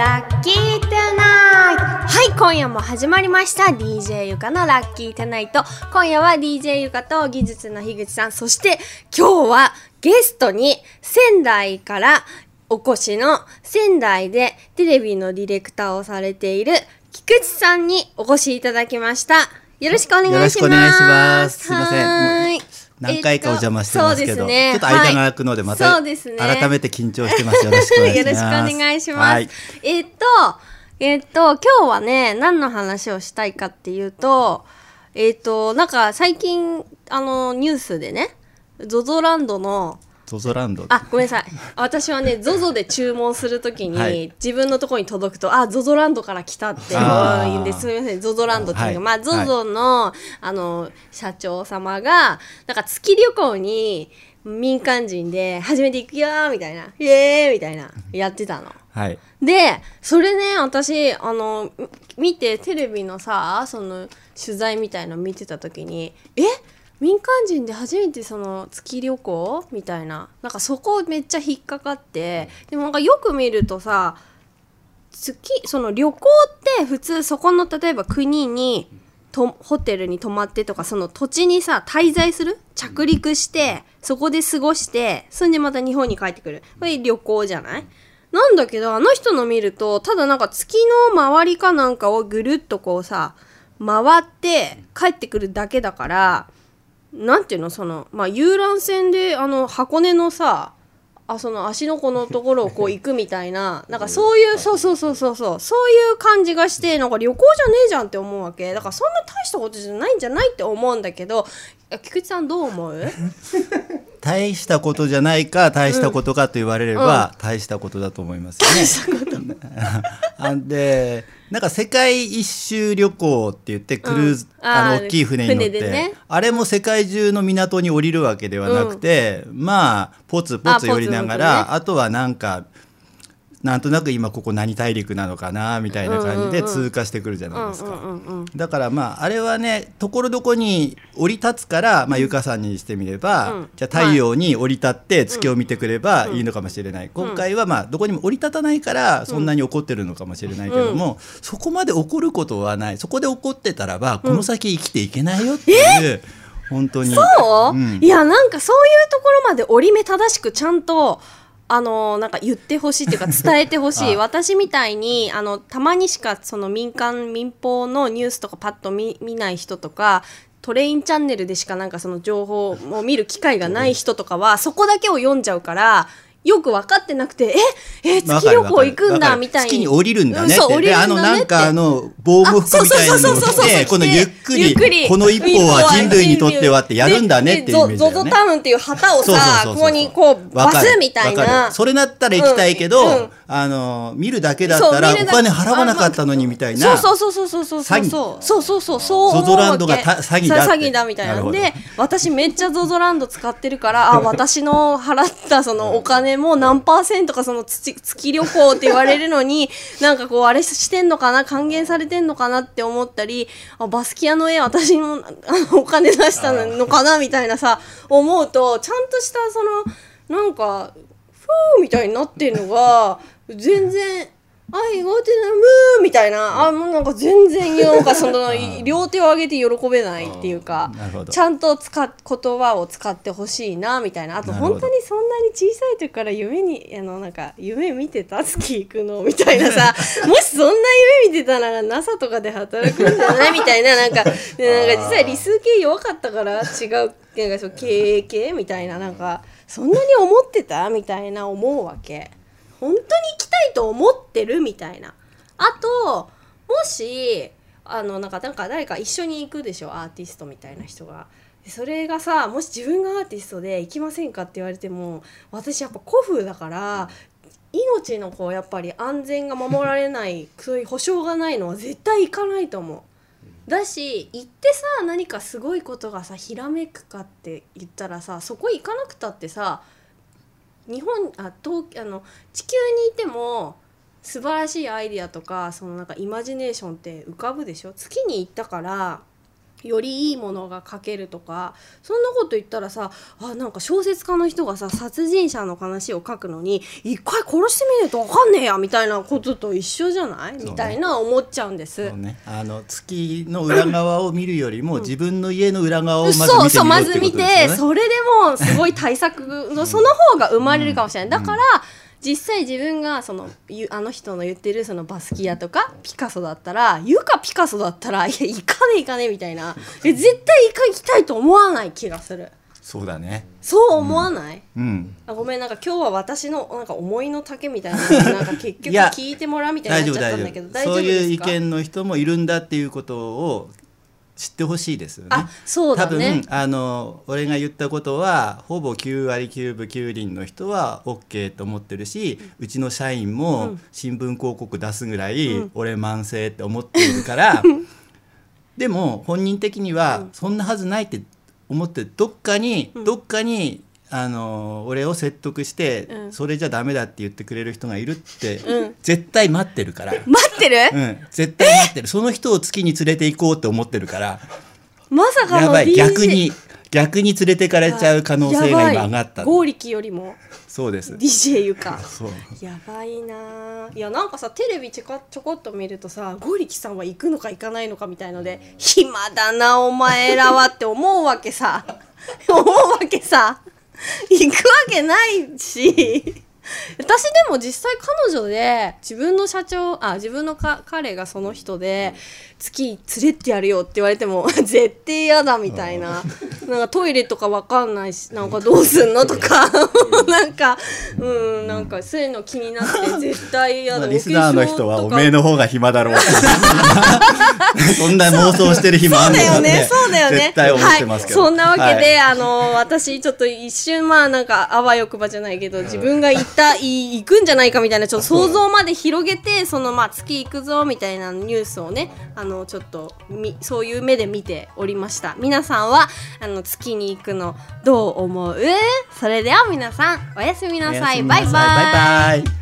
ラッキートゥナイト。はい今夜も始まりました。DJ ゆかのラッキートゥナイト。今夜は DJ ゆかと技術の樋口さんそして今日はゲストに仙台からお越しの仙台でテレビのディレクターをされている菊池さんにお越しいただきました。よろしくお願いします。よろしくお願いします。すいません何回かお邪魔してますけど、えっとすねちょっと間が空くのでまた、そうですね改めて緊張してます。よろしくお願いします。よろしくお願いします。はい、えっと、えっと、今日はね、何の話をしたいかっていうと、えっと、なんか最近、あの、ニュースでね、ゾゾランドの、ゾゾランド。あ、ごめんなさい。私はね、ゾゾで注文するときに、はい自分のところに届くと、あ、ゾゾランドから来たって言うんです。すみません、ゾゾランドっていうのが、はいまあ、ゾゾの、あの、社長様が、なんか月旅行に民間人で初めて行くよーみたいな、イエーイみたいな、やってたの。はい。でそれね私あのみ見てテレビのさその取材みたいの見てた時にえ？民間人で初めてその月旅行みたいななんかそこめっちゃ引っかかってでもなんかよく見るとさ月その旅行って普通そこの例えば国にとホテルに泊まってとかその土地にさ滞在する？着陸してそこで過ごしてそれでまた日本に帰ってくる。これ旅行じゃない？なんだけどあの人の見るとただなんか月の周りかなんかをぐるっとこうさ回って帰ってくるだけだからなんていうのそのまあ遊覧船であの箱根のさあその足の子のところをこう行くみたいななんかそういうそうそうそうそうそうそういう感じがしてなんか旅行じゃねえじゃんって思うわけ。だからそんな大したことじゃないんじゃないって思うんだけど菊池さんどう思う？大したことじゃないか、大したことかと言われれば、大したことだと思いますよね。あ で、なんか世界一周旅行って言ってクルーズ、うん。あの大きい船に乗って、ね。あれも世界中の港に降りるわけではなくて、まあポツポツ寄りながらあ,、あとはなんかなんとなく今ここ何大陸なのかなみたいな感じで通過してくるじゃないですか。うんうんうんだからまああれはねところどこに降り立つから、まあ、ゆかさんにしてみれば、うん。じゃあ太陽に降り立って月を見てくればいいのかもしれない、今回はまあどこにも降り立たないからそんなに怒ってるのかもしれないけども、そこまで怒ることはない。そこで怒ってたらばこの先生きていけないよっていう、本当に。そう、ん。いやなんかそういうところまで折り目正しくちゃんとあのなんか言ってほしいっていうか 伝えてほしい。あ。私みたいにあのたまにしかその民間民放のニュースとかパッと見見ない人とかトレインチャンネルでしかなんかその情報を見る機会がない人とかはそこだけを読んじゃうからよく分かってなくてええ月旅行行くんだみたいに。月に降りるんだねって、んだねって。のなんかあの防護服みたいなのを着てこのゆっくりこの一歩は人類にとってはってやるんだねっていうイメージね。ゾゾタウンっていう旗をさここにこうバスみたいな。る。それだったら行きたいけど、うん。うん。あの見るだけだったらお金払わなかったのにみたいなそうそうそうそうそうそう。そうそうそうそうそう。思うゾゾランドが詐欺だ詐欺だみたいなで私めっちゃゾゾランド使ってるからあ私の払ったそのお金も何パーセントかその月旅行って言われるのに なんかこうあれしてんのかな還元されてんのかなって思ったりあバスキアの絵私もあのお金出したのかなみたいなさ思うとちゃんとしたそのなんかフーみたいになってるのが全然「あいごてなむー」みたいな。あもうなんか全然なんかその 両手を上げて喜べないっていうかちゃんと使っ言葉を使ってほしいなみたいな。あと本当にそんなに小さい時から夢にあのなんか夢見てた月行くの？みたいなさ。もしそんな夢見てたなら NASA とかで働くんじゃないみたいな。なんか でなんか実際理数系弱かったから違うなんかそう経営系？みたいな。なんかそんなに思ってた？みたいな思うわけ。本当に行きたいと思ってるみたいなあともしあのなんかなんか誰か一緒に行くでしょ？アーティストみたいな人が。それがさもし自分がアーティストで行きませんかって言われても私やっぱ古風だから命のこうやっぱり安全が守られないそういう保証がないのは絶対行かないと思う。だし行ってさ何かすごいことがさひらめくかって言ったらさそこ行かなくたってさ日本あ東あの地球にいても素晴らしいアイディアとかそのなんかイマジネーションって浮かぶでしょ？月に行ったからよりいいものが書けるとかそんなこと言ったらさあなんか小説家の人がさ殺人者の話を書くのに一回殺してみないと分かんねえやみたいなことと一緒じゃない、みたいな思っちゃうんです。ね、あの月の裏側を見るよりも、自分の家の裏側をまず見てみそうそうまず見。てそれでもすごい対策のその方が生まれるかもしれない、だから実際自分がそのゆあの人の言ってるそのバスキアとかピカソだったら言うかピカソだったらいや行かねえ行かねえみたいなえ絶対行か行きたいと思わない気がするそうだね。そう思わない、うん。あごめんなんか今日は私のなんか思いの丈みたいななんか結局聞いてもらうみたいな大丈夫。だけど大丈夫そういう意見の人もいるんだっていうことを知ってほしいですよね。あそうだね。多分あの俺が言ったことはほぼ9割9分9厘の人は OK と思ってるし、うちの社員も新聞広告出すぐらい、俺慢性って思っているから、でも本人的にはそんなはずないって思ってどっかに、どっかにあの俺を説得して、うん。それじゃダメだって言ってくれる人がいるって、うん。絶対待ってるから。待ってる、うん、絶対待ってる。その人を月に連れて行こうって思ってるから。まさかのやばい。逆に逆に連れてかれちゃう可能性が今上がった。剛力よりも。そうです。DJ ゆか。やばいなあいやなんかさテレビちょこちょこっと見るとさ剛力さんは行くのか行かないのかみたいので暇だなお前らはって思うわけさ。思うわけさ 行くわけないし。私でも実際彼女で自分の社長あ自分のか彼がその人で月連れてやるよって言われても 絶対嫌だみたいななんかトイレとかわかんないしなんかどうすんのとかなんかうんなんかそういうの気になって絶対嫌だ、まあリスナーの人はおめえの方が暇だろう。そんな妄想してる暇あそうんだよね、そうだよね。絶対思ってますけど、はい、そんなわけで、はい。あの、私ちょっと一瞬、まあなんか、あわよくばじゃないけど、自分が行った、い行くんじゃないかみたいな、ちょっと想像まで広げて、その、まあ月行くぞみたいなニュースをね、あの、ちょっと、み、そういう目で見ておりました。皆さんは、あの、月に行くの、どう思う？それでは皆さん、おやすみなさい。バイバイ。バイバイ